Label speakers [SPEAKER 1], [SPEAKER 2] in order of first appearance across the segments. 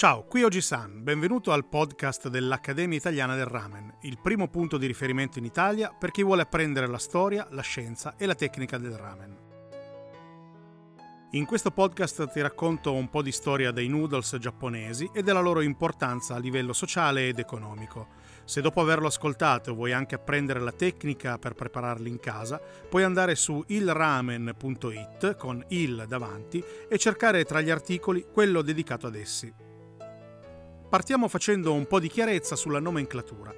[SPEAKER 1] Ciao, qui Oji-san, benvenuto al podcast dell'Accademia Italiana del Ramen, il primo punto di riferimento in Italia per chi vuole apprendere la storia, la scienza e la tecnica del ramen. In questo podcast ti racconto un po' di storia dei noodles giapponesi e della loro importanza a livello sociale ed economico. Se dopo averlo ascoltato vuoi anche apprendere la tecnica per prepararli in casa, puoi andare su ilramen.it con il davanti e cercare tra gli articoli quello dedicato ad essi. Partiamo facendo un po' di chiarezza sulla nomenclatura.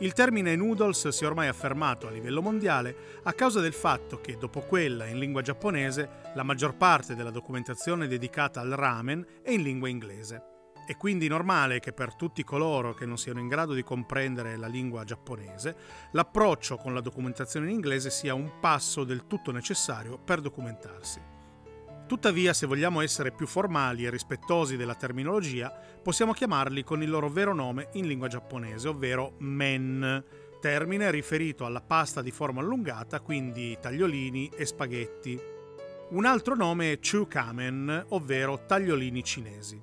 [SPEAKER 1] Il termine noodles si è ormai affermato a livello mondiale a causa del fatto che, dopo quella in lingua giapponese, la maggior parte della documentazione dedicata al ramen è in lingua inglese. È quindi normale che per tutti coloro che non siano in grado di comprendere la lingua giapponese, l'approccio con la documentazione in inglese sia un passo del tutto necessario per documentarsi. Tuttavia, se vogliamo essere più formali e rispettosi della terminologia, possiamo chiamarli con il loro vero nome in lingua giapponese, ovvero men, termine riferito alla pasta di forma allungata, quindi tagliolini e spaghetti. Un altro nome è chukamen, ovvero tagliolini cinesi.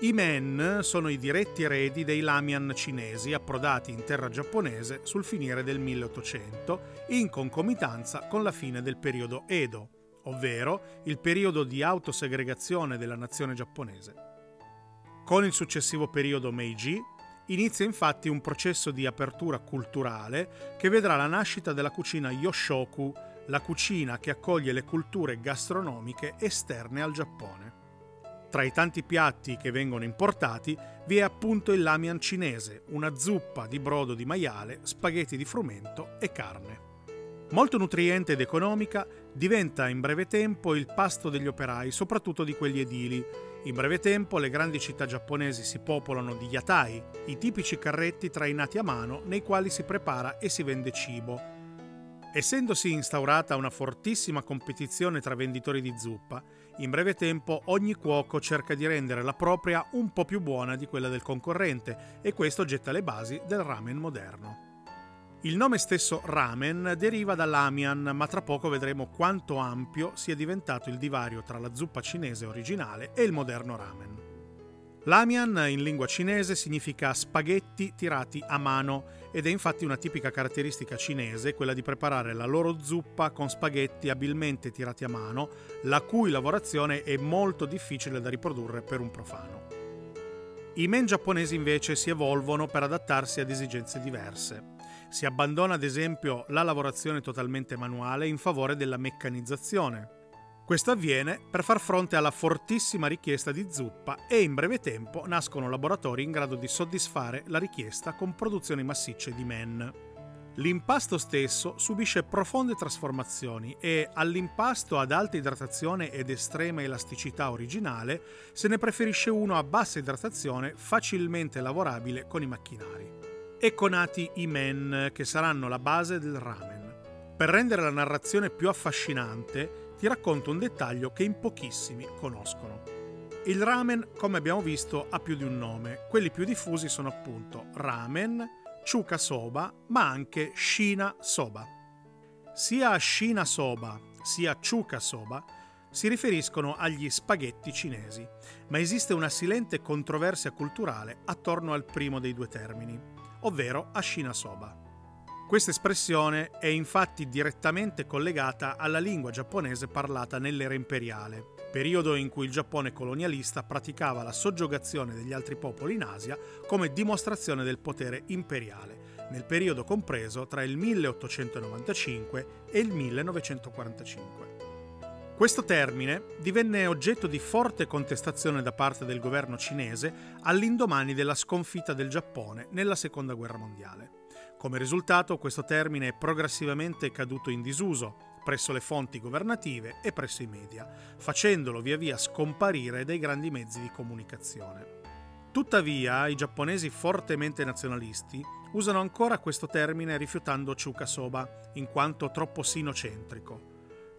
[SPEAKER 1] I men sono i diretti eredi dei lamian cinesi approdati in terra giapponese sul finire del 1800 in concomitanza con la fine del periodo Edo, ovvero il periodo di autosegregazione della nazione giapponese. Con il successivo periodo Meiji inizia infatti un processo di apertura culturale che vedrà la nascita della cucina Yoshoku, la cucina che accoglie le culture gastronomiche esterne al Giappone. Tra i tanti piatti che vengono importati vi è appunto il lamian cinese, una zuppa di brodo di maiale, spaghetti di frumento e carne. Molto nutriente ed economica, diventa in breve tempo il pasto degli operai, soprattutto di quelli edili. In breve tempo le grandi città giapponesi si popolano di yatai, i tipici carretti trainati a mano nei quali si prepara e si vende cibo. Essendosi instaurata una fortissima competizione tra venditori di zuppa, in breve tempo ogni cuoco cerca di rendere la propria un po' più buona di quella del concorrente e questo getta le basi del ramen moderno. Il nome stesso ramen deriva dall'amian, ma tra poco vedremo quanto ampio sia diventato il divario tra la zuppa cinese originale e il moderno ramen. L'amian in lingua cinese significa spaghetti tirati a mano ed è infatti una tipica caratteristica cinese quella di preparare la loro zuppa con spaghetti abilmente tirati a mano, la cui lavorazione è molto difficile da riprodurre per un profano. I men giapponesi invece si evolvono per adattarsi ad esigenze diverse. Si abbandona ad esempio la lavorazione totalmente manuale in favore della meccanizzazione. Questo avviene per far fronte alla fortissima richiesta di zuppa e in breve tempo nascono laboratori in grado di soddisfare la richiesta con produzioni massicce di men. L'impasto stesso subisce profonde trasformazioni e all'impasto ad alta idratazione ed estrema elasticità originale se ne preferisce uno a bassa idratazione facilmente lavorabile con i macchinari. Ecco nati i men che saranno la base del ramen. Per rendere la narrazione più affascinante, ti racconto un dettaglio che in pochissimi conoscono. Il ramen, come abbiamo visto, ha più di un nome. Quelli più diffusi sono appunto ramen, chuka soba, ma anche shina soba. Sia shina soba sia chuka soba si riferiscono agli spaghetti cinesi, ma esiste una silente controversia culturale attorno al primo dei due termini ovvero Ashina Soba. Questa espressione è infatti direttamente collegata alla lingua giapponese parlata nell'era imperiale, periodo in cui il Giappone colonialista praticava la soggiogazione degli altri popoli in Asia come dimostrazione del potere imperiale, nel periodo compreso tra il 1895 e il 1945. Questo termine divenne oggetto di forte contestazione da parte del governo cinese all'indomani della sconfitta del Giappone nella Seconda Guerra Mondiale. Come risultato, questo termine è progressivamente caduto in disuso presso le fonti governative e presso i media, facendolo via via scomparire dai grandi mezzi di comunicazione. Tuttavia, i giapponesi fortemente nazionalisti usano ancora questo termine rifiutando Chuka Soba in quanto troppo sinocentrico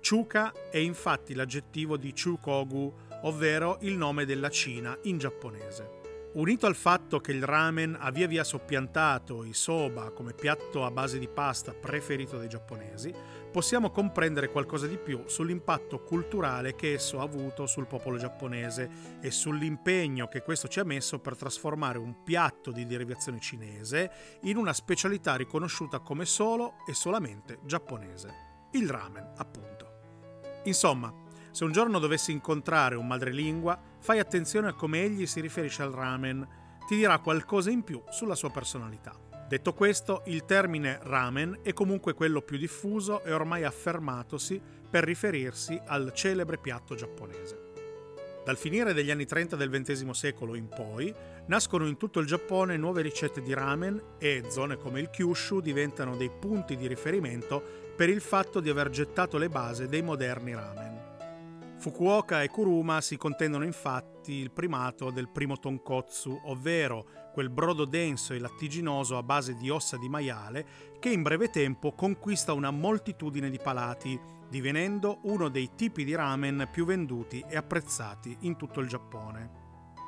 [SPEAKER 1] Chuka è infatti l'aggettivo di Chukogu, ovvero il nome della Cina in giapponese. Unito al fatto che il ramen ha via via soppiantato i soba come piatto a base di pasta preferito dai giapponesi, possiamo comprendere qualcosa di più sull'impatto culturale che esso ha avuto sul popolo giapponese e sull'impegno che questo ci ha messo per trasformare un piatto di derivazione cinese in una specialità riconosciuta come solo e solamente giapponese. Il ramen, appunto. Insomma, se un giorno dovessi incontrare un madrelingua, fai attenzione a come egli si riferisce al ramen, ti dirà qualcosa in più sulla sua personalità. Detto questo, il termine ramen è comunque quello più diffuso e ormai affermatosi per riferirsi al celebre piatto giapponese. Dal finire degli anni 30 del XX secolo in poi, nascono in tutto il Giappone nuove ricette di ramen e zone come il Kyushu diventano dei punti di riferimento per il fatto di aver gettato le basi dei moderni ramen. Fukuoka e Kuruma si contendono infatti il primato del primo tonkotsu, ovvero quel brodo denso e lattiginoso a base di ossa di maiale che in breve tempo conquista una moltitudine di palati, divenendo uno dei tipi di ramen più venduti e apprezzati in tutto il Giappone.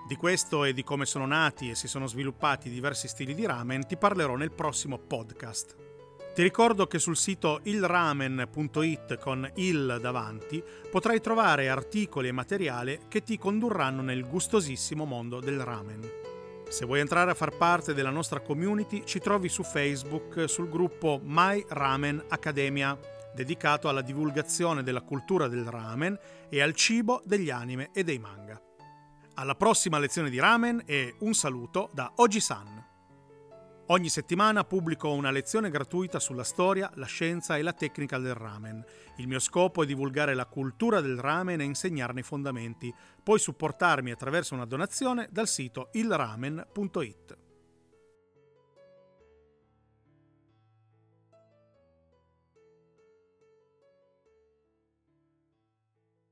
[SPEAKER 1] Di questo e di come sono nati e si sono sviluppati diversi stili di ramen ti parlerò nel prossimo podcast. Ti ricordo che sul sito ilramen.it con il davanti potrai trovare articoli e materiale che ti condurranno nel gustosissimo mondo del ramen. Se vuoi entrare a far parte della nostra community, ci trovi su Facebook sul gruppo My Ramen Academia, dedicato alla divulgazione della cultura del ramen e al cibo degli anime e dei manga. Alla prossima lezione di ramen e un saluto da Oji-san. Ogni settimana pubblico una lezione gratuita sulla storia, la scienza e la tecnica del ramen. Il mio scopo è divulgare la cultura del ramen e insegnarne i fondamenti. Puoi supportarmi attraverso una donazione dal sito ilramen.it.